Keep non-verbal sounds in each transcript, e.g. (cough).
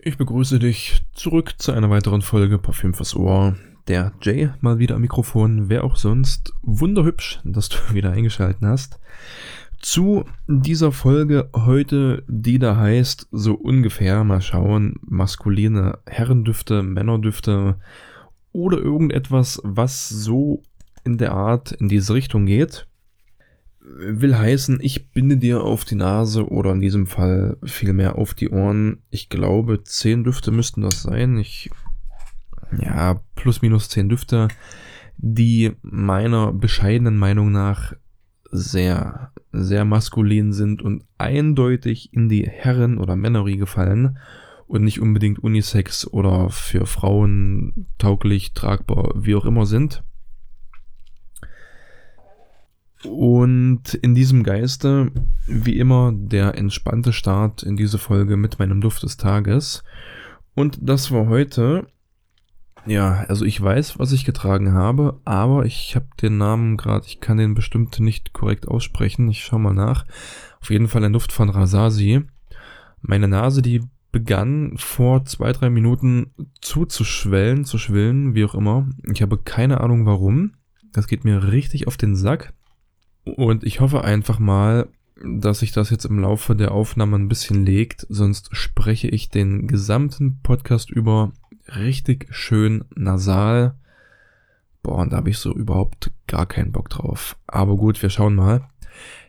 Ich begrüße dich zurück zu einer weiteren Folge Parfüm fürs Ohr. Der Jay mal wieder am Mikrofon, wer auch sonst. Wunderhübsch, dass du (laughs) wieder eingeschaltet hast. Zu dieser Folge heute, die da heißt, so ungefähr, mal schauen, maskuline Herrendüfte, Männerdüfte oder irgendetwas, was so in der Art in diese Richtung geht will heißen, ich binde dir auf die Nase oder in diesem Fall vielmehr auf die Ohren. Ich glaube, zehn Düfte müssten das sein. Ich, ja, plus minus zehn Düfte, die meiner bescheidenen Meinung nach sehr, sehr maskulin sind und eindeutig in die Herren- oder Männerie gefallen und nicht unbedingt Unisex oder für Frauen tauglich, tragbar, wie auch immer sind. Und in diesem Geiste, wie immer, der entspannte Start in diese Folge mit meinem Duft des Tages. Und das war heute, ja, also ich weiß, was ich getragen habe, aber ich habe den Namen gerade, ich kann den bestimmt nicht korrekt aussprechen. Ich schau mal nach. Auf jeden Fall ein Duft von Rasasi. Meine Nase, die begann vor zwei, drei Minuten zuzuschwellen, zu schwillen, wie auch immer. Ich habe keine Ahnung warum. Das geht mir richtig auf den Sack. Und ich hoffe einfach mal, dass sich das jetzt im Laufe der Aufnahme ein bisschen legt, sonst spreche ich den gesamten Podcast über richtig schön nasal. Boah, und da habe ich so überhaupt gar keinen Bock drauf. Aber gut, wir schauen mal.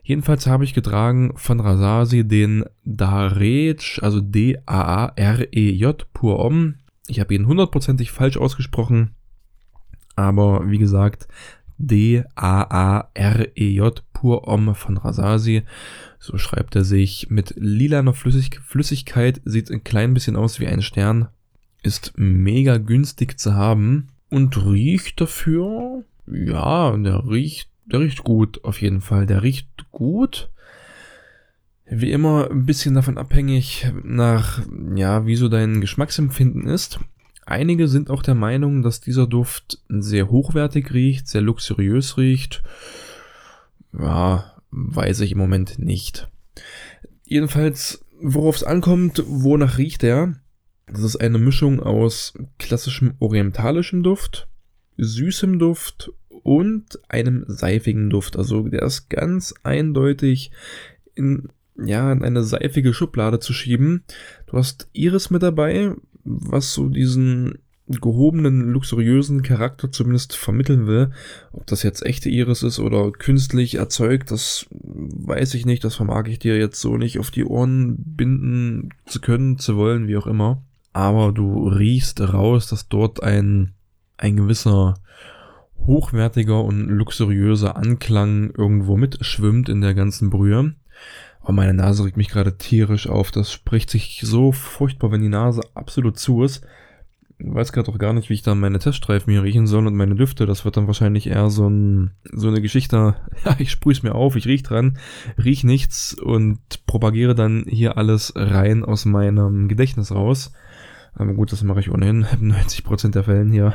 Jedenfalls habe ich getragen von Rasasi den Darej, also D-A-A-R-E-J, Pur Om. Ich habe ihn hundertprozentig falsch ausgesprochen. Aber wie gesagt, D-A-A-R-E-J, Pur Om von Rasasi. So schreibt er sich mit lilaner Flüssig Flüssigkeit, sieht ein klein bisschen aus wie ein Stern, ist mega günstig zu haben und riecht dafür, ja, der riecht, der riecht gut auf jeden Fall, der riecht gut. Wie immer ein bisschen davon abhängig nach, ja, wie so dein Geschmacksempfinden ist. Einige sind auch der Meinung, dass dieser Duft sehr hochwertig riecht, sehr luxuriös riecht. Ja, weiß ich im Moment nicht. Jedenfalls, worauf es ankommt, wonach riecht er? Das ist eine Mischung aus klassischem orientalischem Duft, süßem Duft und einem seifigen Duft. Also der ist ganz eindeutig in, ja, in eine seifige Schublade zu schieben. Du hast Iris mit dabei, was so diesen gehobenen, luxuriösen Charakter zumindest vermitteln will. Ob das jetzt echte Iris ist oder künstlich erzeugt, das weiß ich nicht. Das vermag ich dir jetzt so nicht auf die Ohren binden zu können, zu wollen, wie auch immer. Aber du riechst raus, dass dort ein, ein gewisser hochwertiger und luxuriöser Anklang irgendwo mitschwimmt in der ganzen Brühe. Oh, meine Nase regt mich gerade tierisch auf. Das spricht sich so furchtbar, wenn die Nase absolut zu ist. Ich weiß gerade auch gar nicht, wie ich dann meine Teststreifen hier riechen soll und meine Düfte. Das wird dann wahrscheinlich eher so, ein, so eine Geschichte. (laughs) Ja, ich sprühe es mir auf, ich riech dran, riech nichts und propagiere dann hier alles rein aus meinem Gedächtnis raus. Aber gut, das mache ich ohnehin. (laughs) In 90% der Fällen hier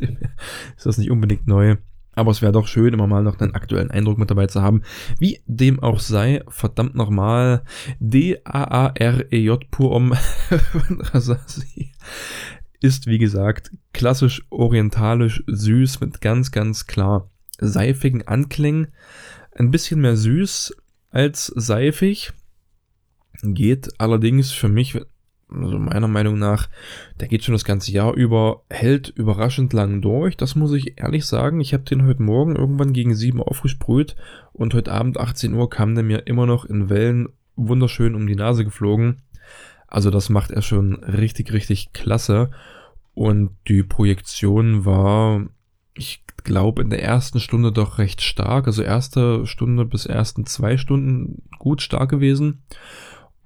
(laughs) ist das nicht unbedingt neu. Aber es wäre doch schön, immer mal noch einen aktuellen Eindruck mit dabei zu haben. Wie dem auch sei, verdammt nochmal, D-A-A-R-E-J pur um (laughs) Rasasi ist, wie gesagt, klassisch orientalisch süß mit ganz, ganz klar seifigen Anklängen. Ein bisschen mehr süß als seifig. Geht allerdings für mich also meiner Meinung nach, der geht schon das ganze Jahr über, hält überraschend lang durch. Das muss ich ehrlich sagen. Ich habe den heute Morgen irgendwann gegen 7 aufgesprüht und heute Abend 18 Uhr kam der mir immer noch in Wellen wunderschön um die Nase geflogen. Also das macht er schon richtig, richtig klasse. Und die Projektion war, ich glaube, in der ersten Stunde doch recht stark. Also erste Stunde bis ersten zwei Stunden gut stark gewesen.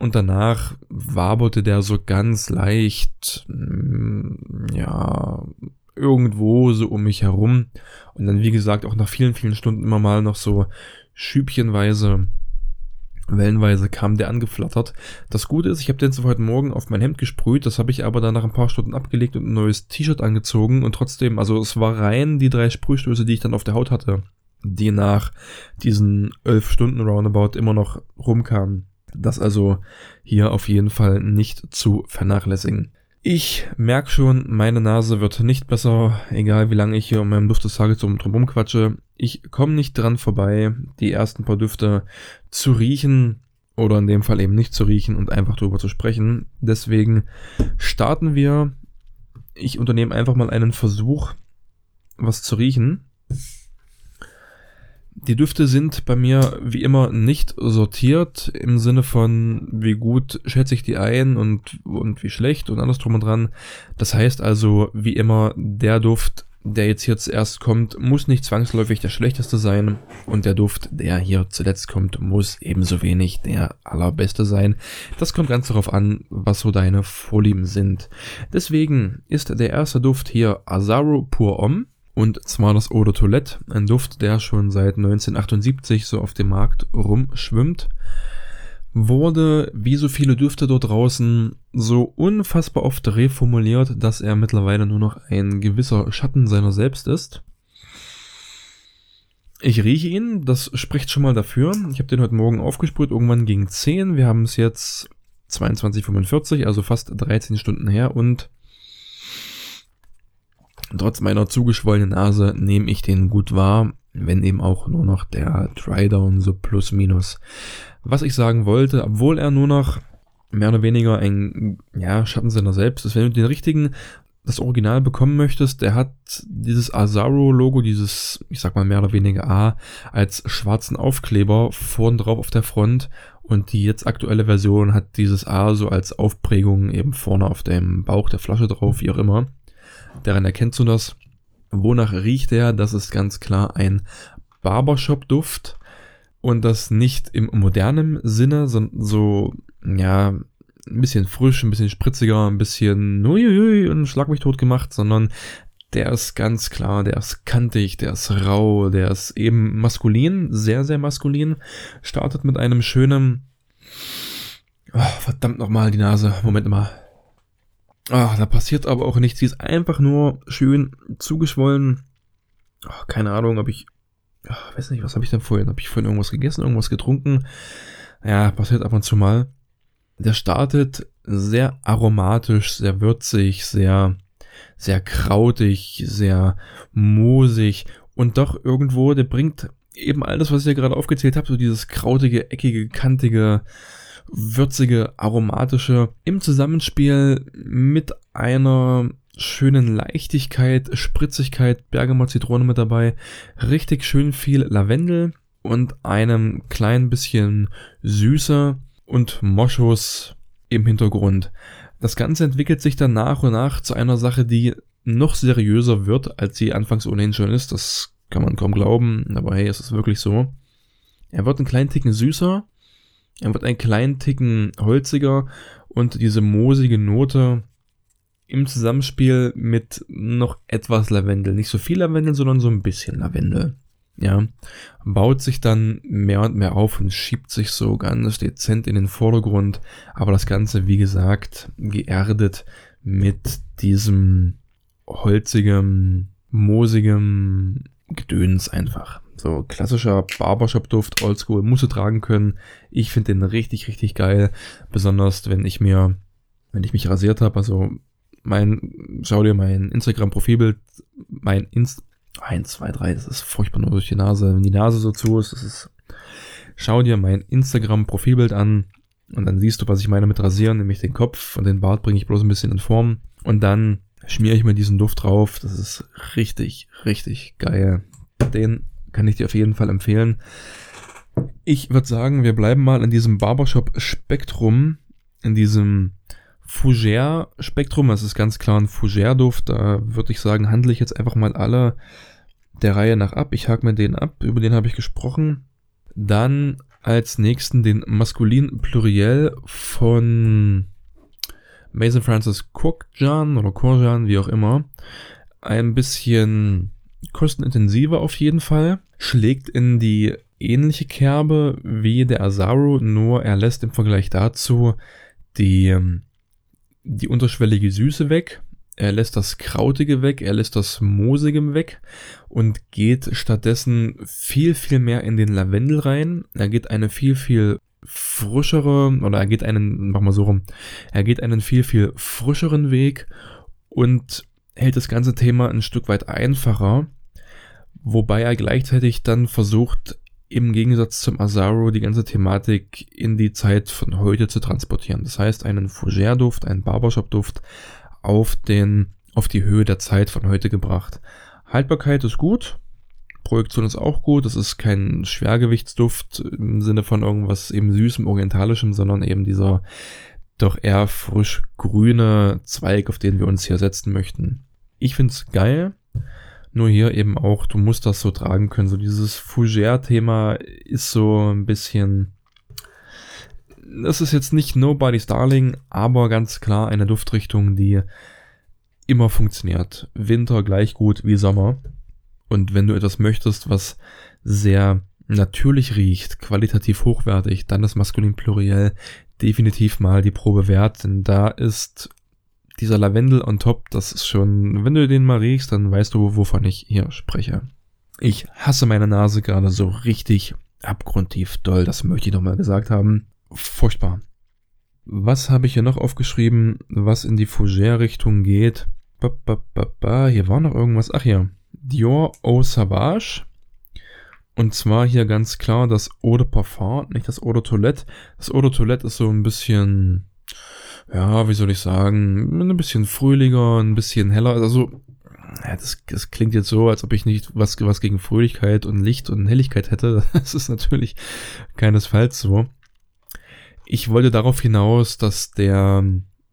Und danach waberte der so ganz leicht, mm, ja, irgendwo so um mich herum. Und dann, wie gesagt, auch nach vielen, vielen Stunden immer mal noch so schübchenweise, wellenweise kam der angeflattert. Das Gute ist, ich habe den so heute Morgen auf mein Hemd gesprüht. Das habe ich aber dann nach ein paar Stunden abgelegt und ein neues T-Shirt angezogen. Und trotzdem, also es war rein die drei Sprühstöße, die ich dann auf der Haut hatte, die nach diesen elf Stunden Roundabout immer noch rumkamen. Das also hier auf jeden Fall nicht zu vernachlässigen. Ich merke schon, meine Nase wird nicht besser, egal wie lange ich hier um meinem Duft des Tages drum quatsche. Ich komme nicht dran vorbei, die ersten paar Düfte zu riechen oder in dem Fall eben nicht zu riechen und einfach drüber zu sprechen. Deswegen starten wir. Ich unternehme einfach mal einen Versuch, was zu riechen. Die Düfte sind bei mir wie immer nicht sortiert im Sinne von, wie gut schätze ich die ein und, und wie schlecht und alles drum und dran. Das heißt also, wie immer, der Duft, der jetzt hier zuerst kommt, muss nicht zwangsläufig der schlechteste sein und der Duft, der hier zuletzt kommt, muss ebenso wenig der allerbeste sein. Das kommt ganz darauf an, was so deine Vorlieben sind. Deswegen ist der erste Duft hier Azaro Pur Om. Und zwar das Eau de Toilette, ein Duft, der schon seit 1978 so auf dem Markt rumschwimmt, wurde, wie so viele Düfte dort draußen, so unfassbar oft reformuliert, dass er mittlerweile nur noch ein gewisser Schatten seiner selbst ist. Ich rieche ihn, das spricht schon mal dafür. Ich habe den heute Morgen aufgesprüht, irgendwann gegen 10. Wir haben es jetzt 22.45, also fast 13 Stunden her und Trotz meiner zugeschwollenen Nase nehme ich den gut wahr, wenn eben auch nur noch der Drydown so plus minus. Was ich sagen wollte, obwohl er nur noch mehr oder weniger ein ja, Schattenseiner selbst ist, wenn du den richtigen das Original bekommen möchtest, der hat dieses Azaro-Logo, dieses, ich sag mal mehr oder weniger A, als schwarzen Aufkleber vorn drauf auf der Front und die jetzt aktuelle Version hat dieses A so als Aufprägung eben vorne auf dem Bauch der Flasche drauf, wie auch immer. Daran erkennst du das. Wonach riecht er? Das ist ganz klar ein Barbershop-Duft. Und das nicht im modernen Sinne, sondern so, ja, ein bisschen frisch, ein bisschen spritziger, ein bisschen uiuiui und schlag mich tot gemacht, sondern der ist ganz klar, der ist kantig, der ist rau, der ist eben maskulin, sehr, sehr maskulin. Startet mit einem schönen, oh, verdammt nochmal die Nase, Moment mal. Ach, da passiert aber auch nichts. Sie ist einfach nur schön zugeschwollen. Ach, keine Ahnung, ob ich. Ach, weiß nicht, was habe ich denn vorhin? Habe ich vorhin irgendwas gegessen, irgendwas getrunken? Ja, passiert ab und zu mal. Der startet sehr aromatisch, sehr würzig, sehr, sehr krautig, sehr moosig und doch irgendwo, der bringt eben alles, was ich ja gerade aufgezählt habe, so dieses krautige, eckige, kantige, würzige, aromatische im Zusammenspiel mit einer schönen Leichtigkeit, Spritzigkeit, Bergamot, Zitrone mit dabei, richtig schön viel Lavendel und einem klein bisschen Süße und Moschus im Hintergrund. Das Ganze entwickelt sich dann nach und nach zu einer Sache, die noch seriöser wird, als sie anfangs ohnehin schon ist. Das kann man kaum glauben, aber hey, es ist wirklich so. Er wird einen kleinen Ticken süßer, er wird einen kleinen Ticken holziger und diese moosige Note im Zusammenspiel mit noch etwas Lavendel. Nicht so viel Lavendel, sondern so ein bisschen Lavendel. Ja, baut sich dann mehr und mehr auf und schiebt sich so ganz dezent in den Vordergrund. Aber das Ganze, wie gesagt, geerdet mit diesem holzigen, moosigen Gedöns einfach. So klassischer Barbershop-Duft, oldschool, musst du tragen können. Ich finde den richtig, richtig geil. Besonders wenn ich mir, wenn ich mich rasiert habe, also mein, schau dir mein Instagram-Profilbild, mein Inst, 1, 2, 3, das ist furchtbar nur durch die Nase. Wenn die Nase so zu ist, das ist, schau dir mein Instagram-Profilbild an und dann siehst du, was ich meine mit rasieren, nämlich den Kopf und den Bart bringe ich bloß ein bisschen in Form und dann schmiere ich mir diesen Duft drauf. Das ist richtig, richtig geil. Den kann ich dir auf jeden Fall empfehlen. Ich würde sagen, wir bleiben mal in diesem Barbershop-Spektrum, in diesem Fougère-Spektrum. Das ist ganz klar ein Fougère-Duft. Da würde ich sagen, handle ich jetzt einfach mal alle der Reihe nach ab. Ich hake mir den ab, über den habe ich gesprochen. Dann als nächsten den Maskulin Pluriel von Mason Francis Cookjan oder Korjan, wie auch immer. Ein bisschen kostenintensiver auf jeden Fall, schlägt in die ähnliche Kerbe wie der Azaro, nur er lässt im Vergleich dazu die, ähm, die unterschwellige Süße weg, er lässt das Krautige weg, er lässt das Moosige weg und geht stattdessen viel, viel mehr in den Lavendel rein. Er geht eine viel, viel frischere, oder er geht einen, mach mal so rum, er geht einen viel, viel frischeren Weg und hält das ganze Thema ein Stück weit einfacher, wobei er gleichzeitig dann versucht, im Gegensatz zum Azaro die ganze Thematik in die Zeit von heute zu transportieren. Das heißt, einen Fougère-Duft, einen Barbershop-Duft auf auf die Höhe der Zeit von heute gebracht. Haltbarkeit ist gut, Projektion ist auch gut. Das ist kein Schwergewichtsduft im Sinne von irgendwas eben süßem, orientalischem, sondern eben dieser doch eher frisch grüne Zweig, auf den wir uns hier setzen möchten. Ich find's geil. Nur hier eben auch, du musst das so tragen können. So dieses Fougère-Thema ist so ein bisschen. Das ist jetzt nicht Nobody's Darling, aber ganz klar eine Duftrichtung, die immer funktioniert. Winter gleich gut wie Sommer. Und wenn du etwas möchtest, was sehr natürlich riecht, qualitativ hochwertig, dann ist Maskulin Pluriel definitiv mal die Probe wert, denn da ist dieser Lavendel on top, das ist schon, wenn du den mal riechst, dann weißt du, wovon ich hier spreche. Ich hasse meine Nase gerade so richtig abgrundtief doll, das möchte ich nochmal gesagt haben. Furchtbar. Was habe ich hier noch aufgeschrieben, was in die Fougère-Richtung geht? Ba, ba, ba, hier war noch irgendwas. Ach ja, Dior Eau Savage. Und zwar hier ganz klar das Eau de Parfum, nicht das Eau de Toilette. Das Eau de Toilette ist so ein bisschen ja, wie soll ich sagen, ein bisschen fröhlicher, ein bisschen heller. Also, ja, das, das klingt jetzt so, als ob ich nicht was, was gegen Fröhlichkeit und Licht und Helligkeit hätte. (laughs) Das ist natürlich keinesfalls so. Ich wollte darauf hinaus, dass der,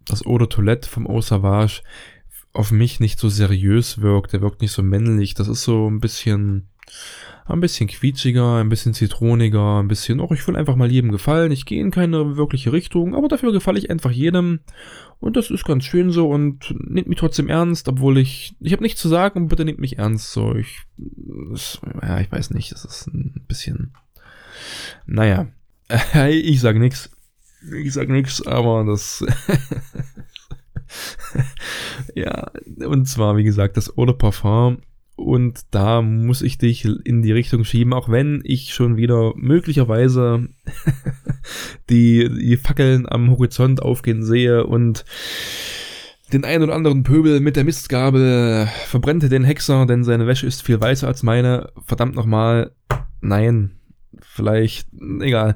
das Eau de Toilette vom Eau Savage auf mich nicht so seriös wirkt. Der wirkt nicht so männlich. Das ist so ein bisschen, ein bisschen quietschiger, ein bisschen zitroniger, ein bisschen, oh, ich will einfach mal jedem gefallen. Ich gehe in keine wirkliche Richtung, aber dafür gefalle ich einfach jedem. Und das ist ganz schön so und nehmt mich trotzdem ernst, obwohl ich, ich habe nichts zu sagen, bitte nehmt mich ernst. So, ich, das, ja, ich weiß nicht, das ist ein bisschen, naja, (laughs) ich sag nix. Ich sag nix, aber das, (laughs) ja, und zwar, wie gesagt, das Eau de Parfum und da muss ich dich in die Richtung schieben, auch wenn ich schon wieder möglicherweise (laughs) die, die Fackeln am Horizont aufgehen sehe und den einen oder anderen Pöbel mit der Mistgabel verbrennte den Hexer, denn seine Wäsche ist viel weißer als meine. Verdammt nochmal. Nein. Vielleicht. Egal.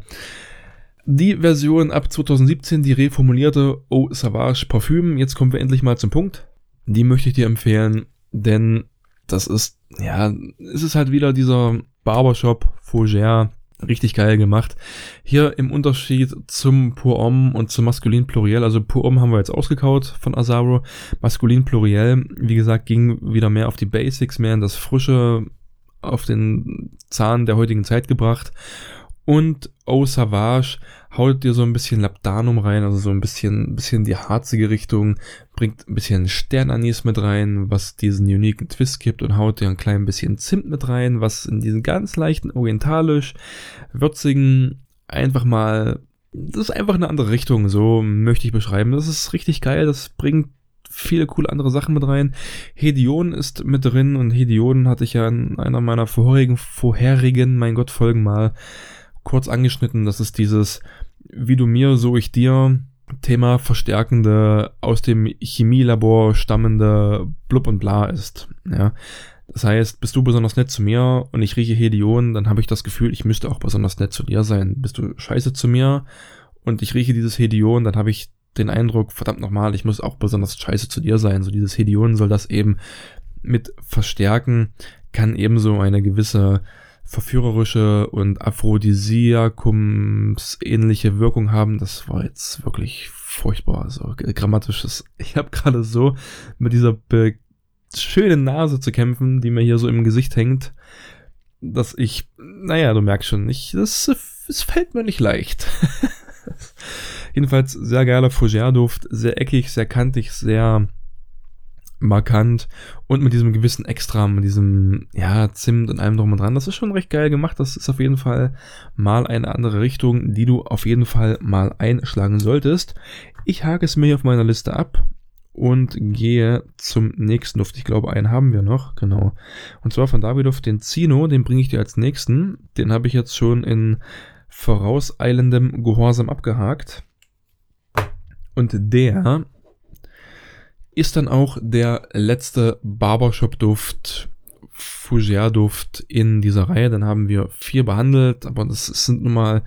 Die Version ab 2017, die reformulierte Eau Savage Parfüm. Jetzt kommen wir endlich mal zum Punkt. Die möchte ich dir empfehlen, denn das ist, ja, es ist halt wieder dieser Barbershop Fougère, richtig geil gemacht. Hier im Unterschied zum Pour Homme und zum Maskulin Pluriel, also Pour Homme haben wir jetzt ausgekaut von Azaro. Maskulin Pluriel, wie gesagt, ging wieder mehr auf die Basics, mehr in das Frische, auf den Zahn der heutigen Zeit gebracht. Und Eau Savage haut dir so ein bisschen Labdanum rein, also so ein bisschen, bisschen die harzige Richtung, bringt ein bisschen Sternanis mit rein, was diesen uniken Twist gibt und haut dir ein klein bisschen Zimt mit rein, was in diesen ganz leichten orientalisch würzigen einfach mal, das ist einfach eine andere Richtung, so möchte ich beschreiben. Das ist richtig geil, das bringt viele coole andere Sachen mit rein. Hedion ist mit drin und Hedion hatte ich ja in einer meiner vorherigen, vorherigen, mein Gott, Folgen mal kurz angeschnitten. Das ist dieses, wie du mir, so ich dir, Thema verstärkende, aus dem Chemielabor stammende Blub und Bla ist. Ja. Das heißt, bist du besonders nett zu mir und ich rieche Hedion, dann habe ich das Gefühl, ich müsste auch besonders nett zu dir sein. Bist du scheiße zu mir und ich rieche dieses Hedion, dann habe ich den Eindruck, verdammt nochmal, ich muss auch besonders scheiße zu dir sein. So dieses Hedion soll das eben mit verstärken, kann ebenso eine gewisse verführerische und Aphrodisiakums ähnliche Wirkung haben. Das war jetzt wirklich furchtbar. Also grammatisches. (laughs) Ich habe gerade so mit dieser schönen Nase zu kämpfen, die mir hier so im Gesicht hängt, dass ich, naja, du merkst schon, ich, das, es fällt mir nicht leicht. (laughs) Jedenfalls sehr geiler Fougère-Duft, sehr eckig, sehr kantig, sehr markant und mit diesem gewissen Extra, mit diesem, ja, Zimt und allem drum und dran. Das ist schon recht geil gemacht. Das ist auf jeden Fall mal eine andere Richtung, die du auf jeden Fall mal einschlagen solltest. Ich hake es mir hier auf meiner Liste ab und gehe zum nächsten Duft. Ich glaube, einen haben wir noch, genau. Und zwar von Davidoff den Zino, den bringe ich dir als nächsten. Den habe ich jetzt schon in vorauseilendem Gehorsam abgehakt. Und der ist dann auch der letzte Barbershop-Duft, Fougère-Duft in dieser Reihe. Dann haben wir vier behandelt, aber das sind nun mal,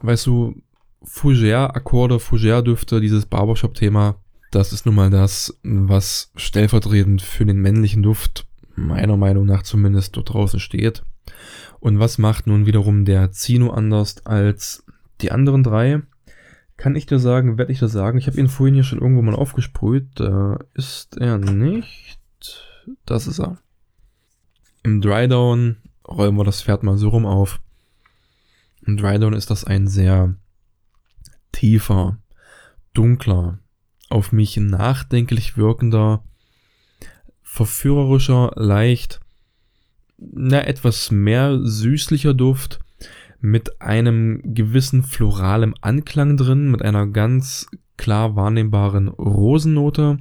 weißt du, Fougère-Akkorde, Fougère-Düfte, dieses Barbershop-Thema, das ist nun mal das, was stellvertretend für den männlichen Duft, meiner Meinung nach zumindest, dort draußen steht. Und was macht nun wiederum der Zino anders als die anderen drei? Kann ich dir sagen, werde ich dir sagen. Ich habe ihn vorhin hier schon irgendwo mal aufgesprüht. Da ist er nicht. Das ist er. Im Drydown rollen wir das Pferd mal so rum auf. Im Drydown ist das ein sehr tiefer, dunkler, auf mich nachdenklich wirkender, verführerischer, leicht, na, etwas mehr süßlicher Duft mit einem gewissen floralem Anklang drin, mit einer ganz klar wahrnehmbaren Rosennote,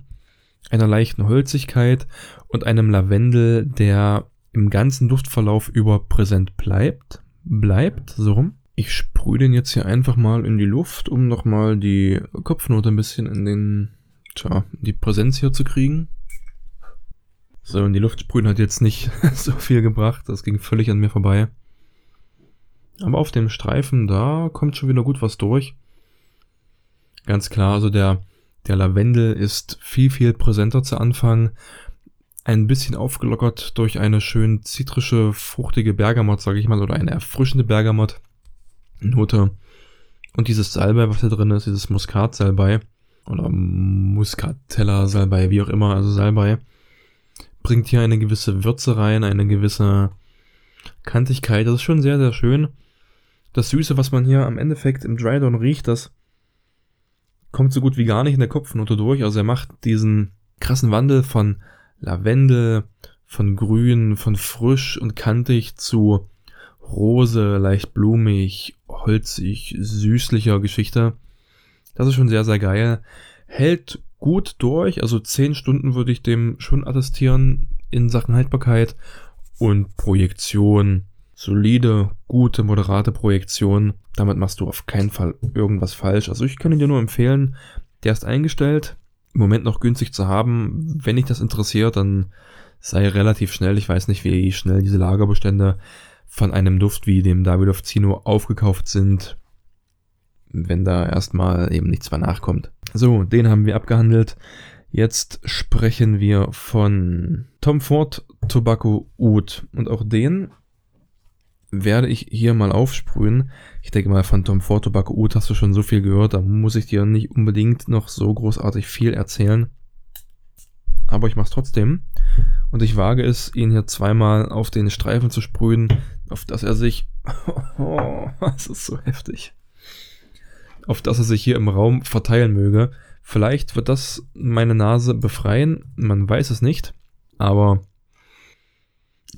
einer leichten Holzigkeit und einem Lavendel, der im ganzen Duftverlauf über präsent bleibt. Bleibt, so rum. Ich sprühe den jetzt hier einfach mal in die Luft, um nochmal die Kopfnote ein bisschen in den, tja, die Präsenz hier zu kriegen. So, und die Luft sprühen hat jetzt nicht (laughs) so viel gebracht, das ging völlig an mir vorbei. Aber auf dem Streifen, da kommt schon wieder gut was durch. Ganz klar, also der, der Lavendel ist viel, viel präsenter zu Anfang. Ein bisschen aufgelockert durch eine schön zitrische, fruchtige Bergamot, sage ich mal, oder eine erfrischende Bergamot-Note. Und dieses Salbei, was da drin ist, dieses Muskat-Salbei, oder Muscatella-Salbei, wie auch immer, also Salbei, bringt hier eine gewisse Würze rein, eine gewisse Kantigkeit. Das ist schon sehr, sehr schön das Süße, was man hier am Endeffekt im Drydown riecht, das kommt so gut wie gar nicht in der Kopfnote durch. Also er macht diesen krassen Wandel von Lavendel, von grün, von frisch und kantig zu rose, leicht blumig, holzig, süßlicher Geschichte. Das ist schon sehr, sehr geil. Hält gut durch, also 10 Stunden würde ich dem schon attestieren in Sachen Haltbarkeit und Projektion solide, gute, moderate Projektion. Damit machst du auf keinen Fall irgendwas falsch. Also ich kann ihn dir nur empfehlen, der ist eingestellt, im Moment noch günstig zu haben. Wenn dich das interessiert, dann sei relativ schnell. Ich weiß nicht, wie schnell diese Lagerbestände von einem Duft wie dem Davidoff Zino aufgekauft sind, wenn da erstmal eben nichts mehr nachkommt. So, den haben wir abgehandelt. Jetzt sprechen wir von Tom Ford Tobacco Oud. Und auch den werde ich hier mal aufsprühen. Ich denke mal, von Tom Ford Tobacco Oud hast du schon so viel gehört, da muss ich dir nicht unbedingt noch so großartig viel erzählen. Aber ich mache es trotzdem. Und ich wage es, ihn hier zweimal auf den Streifen zu sprühen, auf dass er sich... (laughs) Oh, das ist so heftig. Auf dass er sich hier im Raum verteilen möge. Vielleicht wird das meine Nase befreien, man weiß es nicht. Aber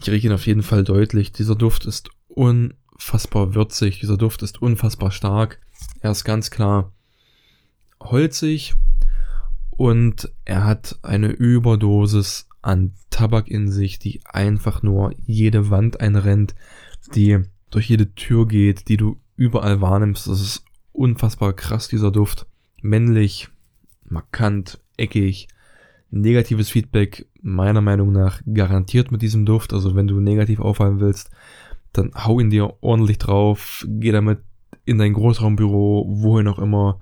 ich rieche ihn auf jeden Fall deutlich. Dieser Duft ist unfassbar würzig. Dieser Duft ist unfassbar stark. Er ist ganz klar holzig und er hat eine Überdosis an Tabak in sich, die einfach nur jede Wand einrennt, die durch jede Tür geht, die du überall wahrnimmst. Das ist unfassbar krass, dieser Duft. Männlich, markant, eckig. Negatives Feedback meiner Meinung nach garantiert mit diesem Duft. Also wenn du negativ auffallen willst, dann hau ihn dir ordentlich drauf, geh damit in dein Großraumbüro, wohin auch immer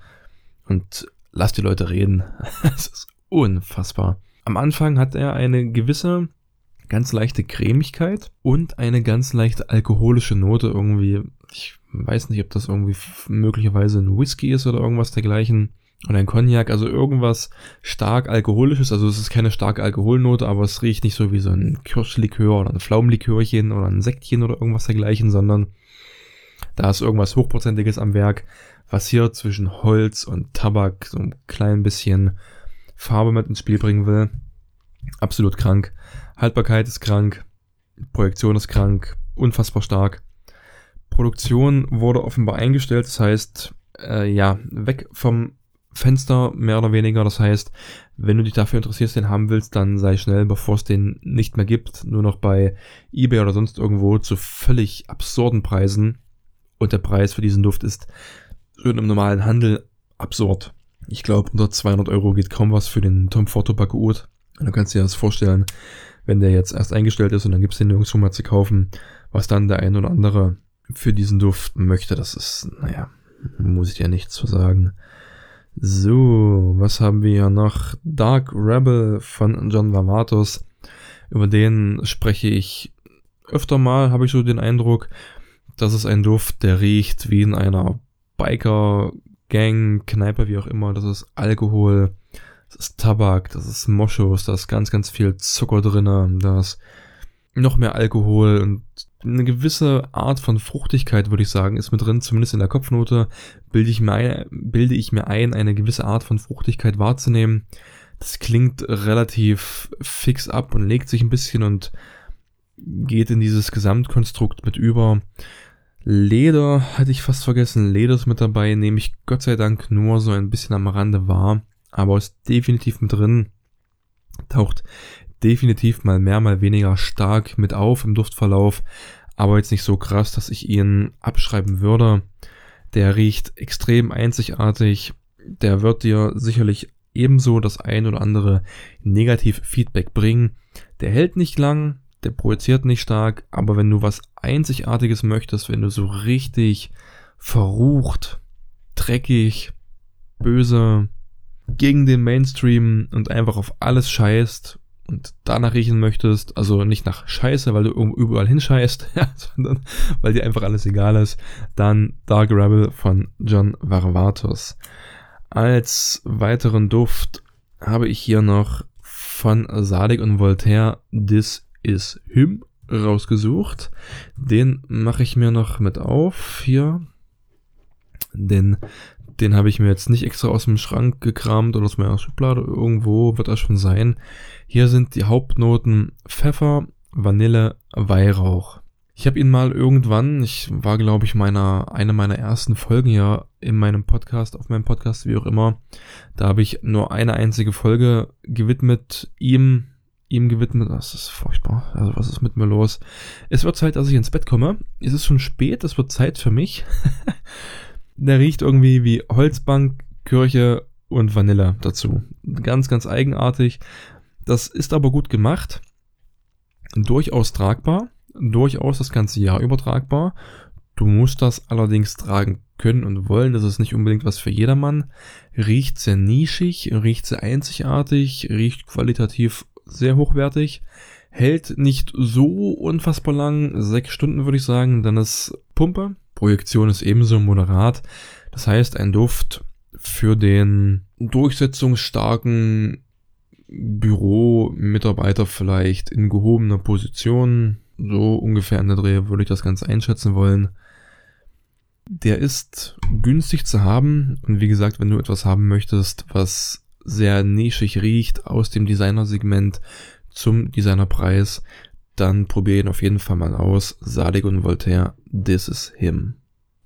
und lass die Leute reden. (laughs) Es ist unfassbar. Am Anfang hat er eine gewisse ganz leichte Cremigkeit und eine ganz leichte alkoholische Note irgendwie. Ich weiß nicht, ob das irgendwie möglicherweise ein Whisky ist oder irgendwas dergleichen. Und ein Cognac, also irgendwas stark alkoholisches, also es ist keine starke Alkoholnote, aber es riecht nicht so wie so ein Kirschlikör oder ein Pflaumenlikörchen oder ein Sektchen oder irgendwas dergleichen, sondern da ist irgendwas Hochprozentiges am Werk, was hier zwischen Holz und Tabak so ein klein bisschen Farbe mit ins Spiel bringen will. Absolut krank. Haltbarkeit ist krank. Projektion ist krank. Unfassbar stark. Produktion wurde offenbar eingestellt, das heißt, äh, ja, weg vom Fenster, mehr oder weniger. Das heißt, wenn du dich dafür interessierst, den haben willst, dann sei schnell, bevor es den nicht mehr gibt. Nur noch bei eBay oder sonst irgendwo zu völlig absurden Preisen. Und der Preis für diesen Duft ist schon im normalen Handel absurd. Ich glaube, unter 200 Euro geht kaum was für den Tom Ford Tobacco Oud. Und du kannst dir das vorstellen, wenn der jetzt erst eingestellt ist und dann gibt es den nirgendwo mal zu kaufen, was dann der ein oder andere für diesen Duft möchte, das ist, naja, muss ich ja nichts zu sagen. So, was haben wir hier noch? Dark Rebel von John Vavatos. Über den spreche ich öfter mal, habe ich so den Eindruck. Das ist ein Duft, der riecht wie in einer Biker-Gang, Kneipe, wie auch immer. Das ist Alkohol, das ist Tabak, das ist Moschus, da ist ganz, ganz viel Zucker drin, da ist noch mehr Alkohol und eine gewisse Art von Fruchtigkeit, würde ich sagen, ist mit drin, zumindest in der Kopfnote, bilde ich, mir ein, bilde ich mir ein, eine gewisse Art von Fruchtigkeit wahrzunehmen. Das klingt relativ fix ab und legt sich ein bisschen und geht in dieses Gesamtkonstrukt mit über. Leder hatte ich fast vergessen. Leder ist mit dabei, nehme ich Gott sei Dank nur so ein bisschen am Rande wahr, aber ist definitiv mit drin. Taucht definitiv mal mehr, mal weniger stark mit auf im Duftverlauf, aber jetzt nicht so krass, dass ich ihn abschreiben würde. Der riecht extrem einzigartig. Der wird dir sicherlich ebenso das ein oder andere negativ Feedback bringen. Der hält nicht lang, der projiziert nicht stark, aber wenn du was Einzigartiges möchtest, wenn du so richtig verrucht, dreckig, böse, gegen den Mainstream und einfach auf alles scheißt und danach riechen möchtest, also nicht nach Scheiße, weil du überall hinscheißt, (laughs) sondern weil dir einfach alles egal ist, dann Dark Rebel von John Varvatos. Als weiteren Duft habe ich hier noch von Sadik und Voltaire This is Him rausgesucht. Den mache ich mir noch mit auf hier. Denn den habe ich mir jetzt nicht extra aus dem Schrank gekramt oder aus meiner Schublade. Irgendwo wird er schon sein. Hier sind die Hauptnoten Pfeffer, Vanille, Weihrauch. Ich habe ihn mal irgendwann, ich war glaube ich meiner eine meiner ersten Folgen ja in meinem Podcast, auf meinem Podcast, wie auch immer, da habe ich nur eine einzige Folge gewidmet ihm, ihm gewidmet. Das ist furchtbar. Also was ist mit mir los? Es wird Zeit, dass ich ins Bett komme. Es ist schon spät, es wird Zeit für mich. (laughs) Der riecht irgendwie wie Holzbank, Kirche und Vanille dazu. Ganz, ganz eigenartig. Das ist aber gut gemacht. Durchaus tragbar. Durchaus das ganze Jahr übertragbar. Du musst das allerdings tragen können und wollen. Das ist nicht unbedingt was für jedermann. Riecht sehr nischig, riecht sehr einzigartig, riecht qualitativ sehr hochwertig. Hält nicht so unfassbar lang. Sechs Stunden würde ich sagen. Dann ist Pumpe. Projektion ist ebenso moderat. Das heißt, ein Duft für den durchsetzungsstarken Büromitarbeiter vielleicht in gehobener Position, so ungefähr an der Dreh würde ich das Ganze einschätzen wollen. Der ist günstig zu haben und wie gesagt, wenn du etwas haben möchtest, was sehr nischig riecht aus dem Designersegment zum Designerpreis, dann probier ihn auf jeden Fall mal aus. Sadig und Voltaire, this is him.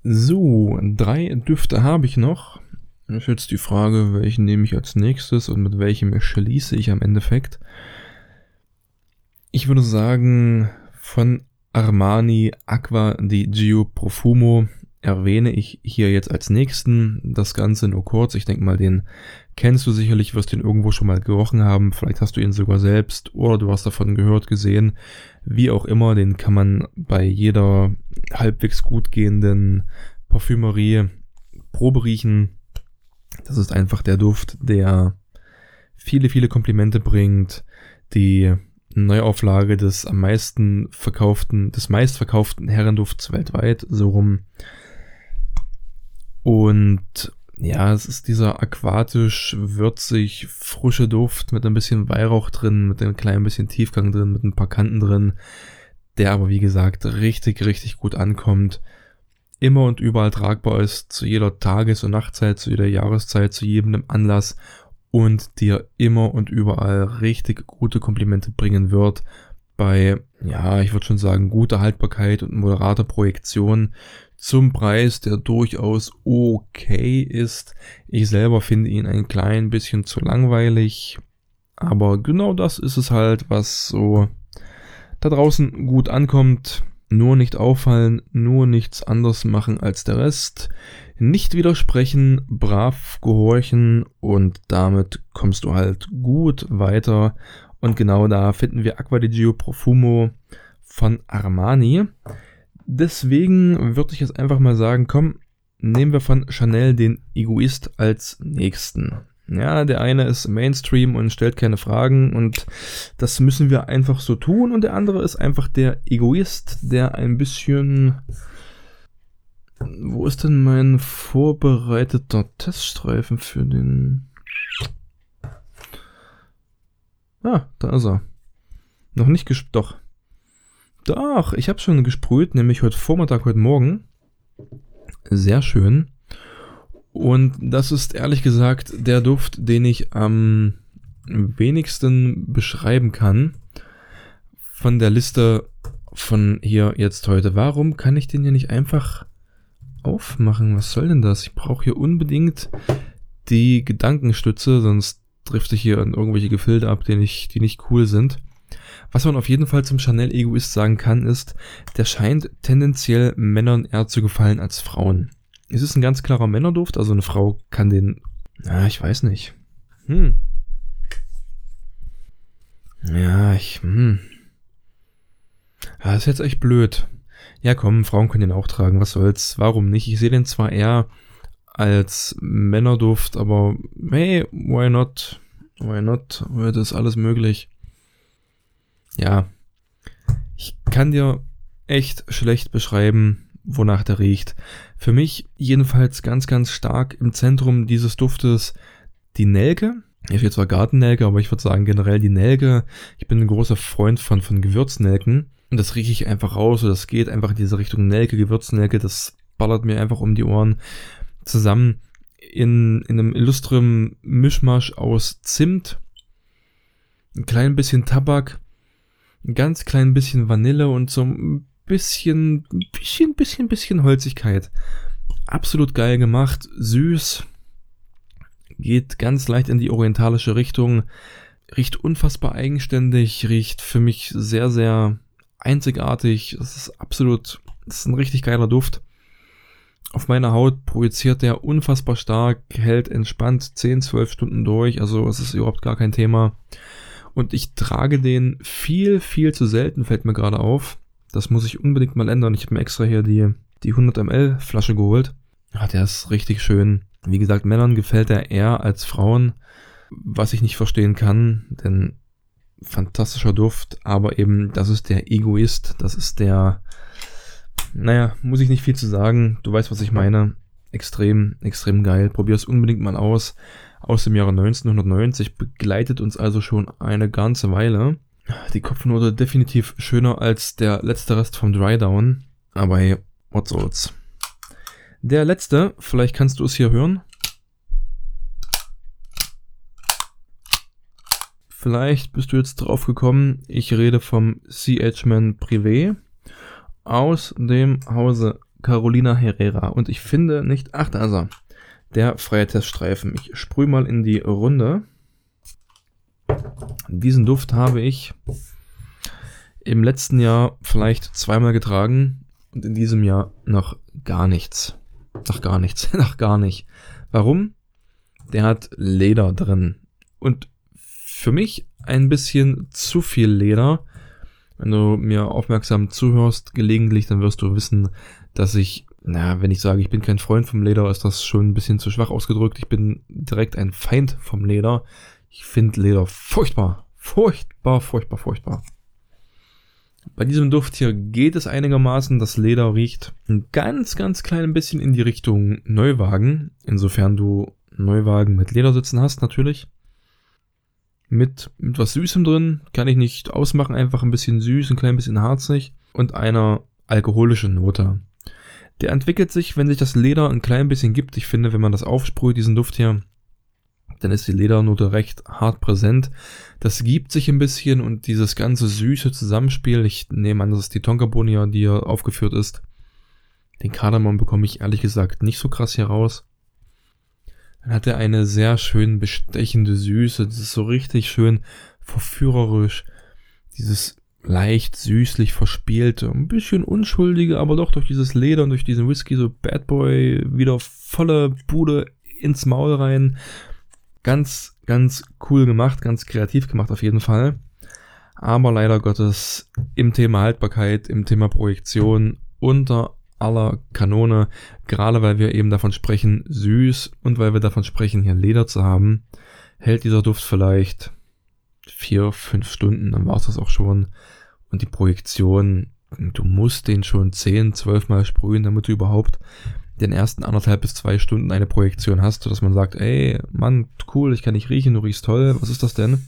So, drei Düfte habe ich noch. Das ist jetzt die Frage, welchen nehme ich als nächstes und mit welchem schließe ich am Endeffekt. Ich würde sagen, von Armani Aqua di Gio Profumo erwähne ich hier jetzt als nächsten. Das Ganze nur kurz. Ich denke mal, den kennst du sicherlich, wirst den irgendwo schon mal gerochen haben. Vielleicht hast du ihn sogar selbst oder du hast davon gehört, gesehen. Wie auch immer, den kann man bei jeder halbwegs gut gehenden Parfümerie Probe riechen. Das ist einfach der Duft, der viele, viele Komplimente bringt. Die Neuauflage des am meisten verkauften, des meistverkauften Herrendufts weltweit, so rum. Und ja, es ist dieser aquatisch, würzig, frische Duft mit ein bisschen Weihrauch drin, mit einem kleinen bisschen Tiefgang drin, mit ein paar Kanten drin, der aber wie gesagt richtig, richtig gut ankommt, immer und überall tragbar ist, zu jeder Tages- und Nachtzeit, zu jeder Jahreszeit, zu jedem Anlass und dir immer und überall richtig gute Komplimente bringen wird bei, ja, ich würde schon sagen, guter Haltbarkeit und moderater Projektion zum Preis, der durchaus okay ist. Ich selber finde ihn ein klein bisschen zu langweilig, aber genau das ist es halt, was so da draußen gut ankommt. Nur nicht auffallen, nur nichts anderes machen als der Rest. Nicht widersprechen, brav gehorchen und damit kommst du halt gut weiter. Und genau da finden wir Aqua di Gio Profumo von Armani. Deswegen würde ich jetzt einfach mal sagen, komm, nehmen wir von Chanel den Egoist als nächsten. Ja, der eine ist Mainstream und stellt keine Fragen und das müssen wir einfach so tun und der andere ist einfach der Egoist, der ein bisschen... Wo ist denn mein vorbereiteter Teststreifen für den... Ah, da ist er. Noch nicht gesprüht, doch. Doch, ich habe schon gesprüht, nämlich heute Vormittag, heute Morgen. Sehr schön. Und das ist ehrlich gesagt der Duft, den ich am wenigsten beschreiben kann von der Liste von hier jetzt heute. Warum kann ich den hier nicht einfach aufmachen? Was soll denn das? Ich brauche hier unbedingt die Gedankenstütze, sonst trifft sich hier an irgendwelche Gefilde ab, die nicht, die nicht cool sind. Was man auf jeden Fall zum Chanel Egoist sagen kann, ist, der scheint tendenziell Männern eher zu gefallen als Frauen. Es ist ein ganz klarer Männerduft, also eine Frau kann den. Na, ich weiß nicht. Hm. Ja, ich. Hm. Ja, ist jetzt echt blöd. Ja, komm, Frauen können den auch tragen, was soll's. Warum nicht? Ich sehe den zwar eher als Männerduft, aber hey, why not? Why not? Heute ist alles möglich. Ja. Ich kann dir echt schlecht beschreiben, wonach der riecht. Für mich jedenfalls ganz, ganz stark im Zentrum dieses Duftes die Nelke. Hier steht zwar Gartennelke, aber ich würde sagen generell die Nelke. Ich bin ein großer Freund von, von Gewürznelken. Und das rieche ich einfach raus. Und das geht einfach in diese Richtung Nelke, Gewürznelke. Das ballert mir einfach um die Ohren. Zusammen in, in einem illustren Mischmasch aus Zimt, ein klein bisschen Tabak, ganz klein bisschen Vanille und so ein bisschen, bisschen, bisschen, bisschen Holzigkeit. Absolut geil gemacht, süß, geht ganz leicht in die orientalische Richtung, riecht unfassbar eigenständig, riecht für mich sehr, sehr einzigartig. Das ist absolut, das ist ein richtig geiler Duft. Auf meiner Haut projiziert der unfassbar stark, hält entspannt 10, 12 Stunden durch, also es ist überhaupt gar kein Thema. Und ich trage den viel, viel zu selten, fällt mir gerade auf. Das muss ich unbedingt mal ändern. Ich habe mir extra hier die, die 100 ml Flasche geholt. Ja, der ist richtig schön. Wie gesagt, Männern gefällt er eher als Frauen, was ich nicht verstehen kann, denn fantastischer Duft, aber eben, das ist der Egoist, das ist der, naja, muss ich nicht viel zu sagen, du weißt, was ich meine. Extrem, extrem geil. Probier es unbedingt mal aus. Aus dem Jahre 1990 begleitet uns also schon eine ganze Weile. Die Kopfnote definitiv schöner als der letzte Rest vom Dry Down. Aber hey, what soll's. Der letzte, vielleicht kannst du es hier hören. Vielleicht bist du jetzt drauf gekommen, ich rede vom CH-Man Privé aus dem Hause Carolina Herrera. Und ich finde nicht, ach da ist er, der freie Teststreifen. Ich sprühe mal in die Runde. Diesen Duft habe ich im letzten Jahr vielleicht zweimal getragen und in diesem Jahr noch gar nichts. Noch gar nichts, (laughs) noch gar nicht. Warum? Der hat Leder drin. Und für mich ein bisschen zu viel Leder. Wenn du mir aufmerksam zuhörst, gelegentlich, dann wirst du wissen, dass ich, na, wenn ich sage, ich bin kein Freund vom Leder, ist das schon ein bisschen zu schwach ausgedrückt. Ich bin direkt ein Feind vom Leder. Ich finde Leder furchtbar. Furchtbar, furchtbar, furchtbar. Bei diesem Duft hier geht es einigermaßen. Das Leder riecht ein ganz, ganz klein bisschen in die Richtung Neuwagen. Insofern du Neuwagen mit Ledersitzen hast, natürlich. Mit, mit was Süßem drin. Kann ich nicht ausmachen. Einfach ein bisschen süß, ein klein bisschen harzig. Und einer alkoholischen Note. Der entwickelt sich, wenn sich das Leder ein klein bisschen gibt. Ich finde, wenn man das aufsprüht, diesen Duft hier, dann ist die Ledernote recht hart präsent. Das gibt sich ein bisschen und dieses ganze süße Zusammenspiel, ich nehme an, das ist die Tonkabohne, die hier aufgeführt ist. Den Kardamom bekomme ich ehrlich gesagt nicht so krass hier raus. Dann hat er eine sehr schön bestechende Süße, das ist so richtig schön verführerisch. Dieses leicht süßlich verspielte, ein bisschen unschuldige, aber doch durch dieses Leder und durch diesen Whisky so Bad Boy wieder volle Bude ins Maul rein. Ganz, ganz cool gemacht, ganz kreativ gemacht auf jeden Fall. Aber leider Gottes im Thema Haltbarkeit, im Thema Projektion unter aller Kanone, gerade weil wir eben davon sprechen, süß und weil wir davon sprechen, hier Leder zu haben, hält dieser Duft vielleicht vier, fünf Stunden, dann war es das auch schon. Und die Projektion, du musst den schon zehn, zwölf Mal sprühen, damit du überhaupt den ersten anderthalb bis zwei Stunden eine Projektion hast, sodass man sagt, ey, Mann, cool, ich kann dich riechen, du riechst toll, was ist das denn?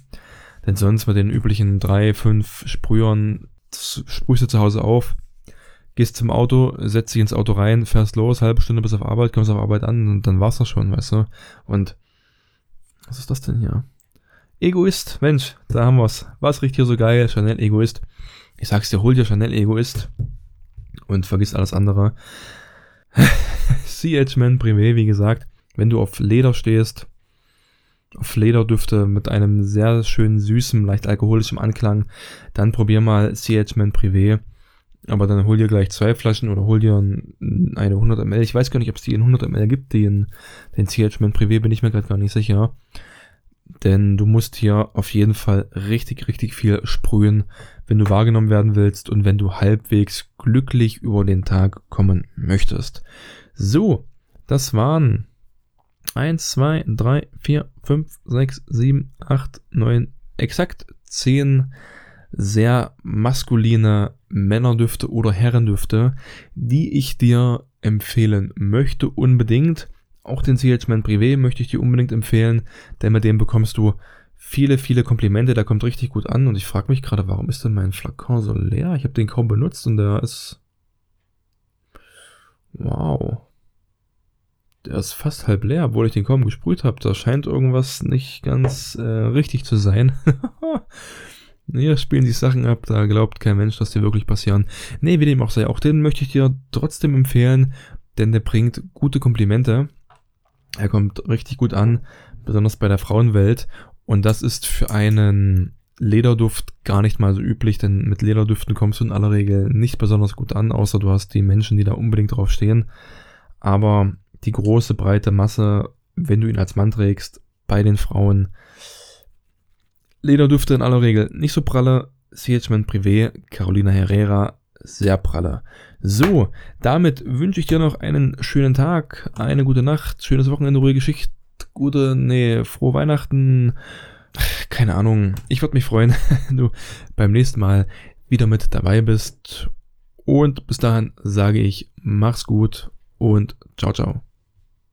Denn sonst mit den üblichen drei, fünf Sprühern sprühst du zu Hause auf, gehst zum Auto, setzt dich ins Auto rein, fährst los, halbe Stunde bis auf Arbeit, kommst auf Arbeit an und dann war's das schon, weißt du? Und was ist das denn hier? Egoist, Mensch, da haben wir's. Was riecht hier so geil? Chanel Egoist. Ich sag's dir, hol dir Chanel Egoist und vergiss alles andere. (laughs) CH Man Privé, wie gesagt, wenn du auf Leder stehst, auf Lederdüfte mit einem sehr schönen süßen, leicht alkoholischen Anklang, dann probier mal CH Man Privé. Aber dann hol dir gleich zwei Flaschen oder hol dir eine 100 ml. Ich weiß gar nicht, ob es die in 100 ml gibt, den, den CH Man Privé, bin ich mir gerade gar nicht sicher. Denn du musst hier auf jeden Fall richtig, richtig viel sprühen, wenn du wahrgenommen werden willst und wenn du halbwegs glücklich über den Tag kommen möchtest. So, das waren 1, 2, 3, 4, 5, 6, 7, 8, 9, exakt 10 sehr maskuline Männerdüfte oder Herrendüfte, die ich dir empfehlen möchte unbedingt. Auch den CH-Man Privé möchte ich dir unbedingt empfehlen, denn mit dem bekommst du viele, viele Komplimente. Der kommt richtig gut an und ich frage mich gerade, warum ist denn mein Flakon so leer? Ich habe den kaum benutzt und der ist... Wow. Der ist fast halb leer, obwohl ich den kaum gesprüht habe. Da scheint irgendwas nicht ganz äh, richtig zu sein. (laughs) Hier spielen sich Sachen ab, da glaubt kein Mensch, dass die wirklich passieren. Nee, wie dem auch sei, auch den möchte ich dir trotzdem empfehlen, denn der bringt gute Komplimente. Er kommt richtig gut an, besonders bei der Frauenwelt. Und das ist für einen Lederduft gar nicht mal so üblich, denn mit Lederdüften kommst du in aller Regel nicht besonders gut an, außer du hast die Menschen, die da unbedingt drauf stehen. Aber die große, breite Masse, wenn du ihn als Mann trägst, bei den Frauen, Lederdüfte in aller Regel nicht so pralle. CH-Man Privé, Carolina Herrera, sehr pralle. So, damit wünsche ich dir noch einen schönen Tag, eine gute Nacht, schönes Wochenende, ruhige Geschichte, gute, nee, frohe Weihnachten. Keine Ahnung. Ich würde mich freuen, (laughs) wenn du beim nächsten Mal wieder mit dabei bist. Und bis dahin sage ich, mach's gut und ciao, ciao.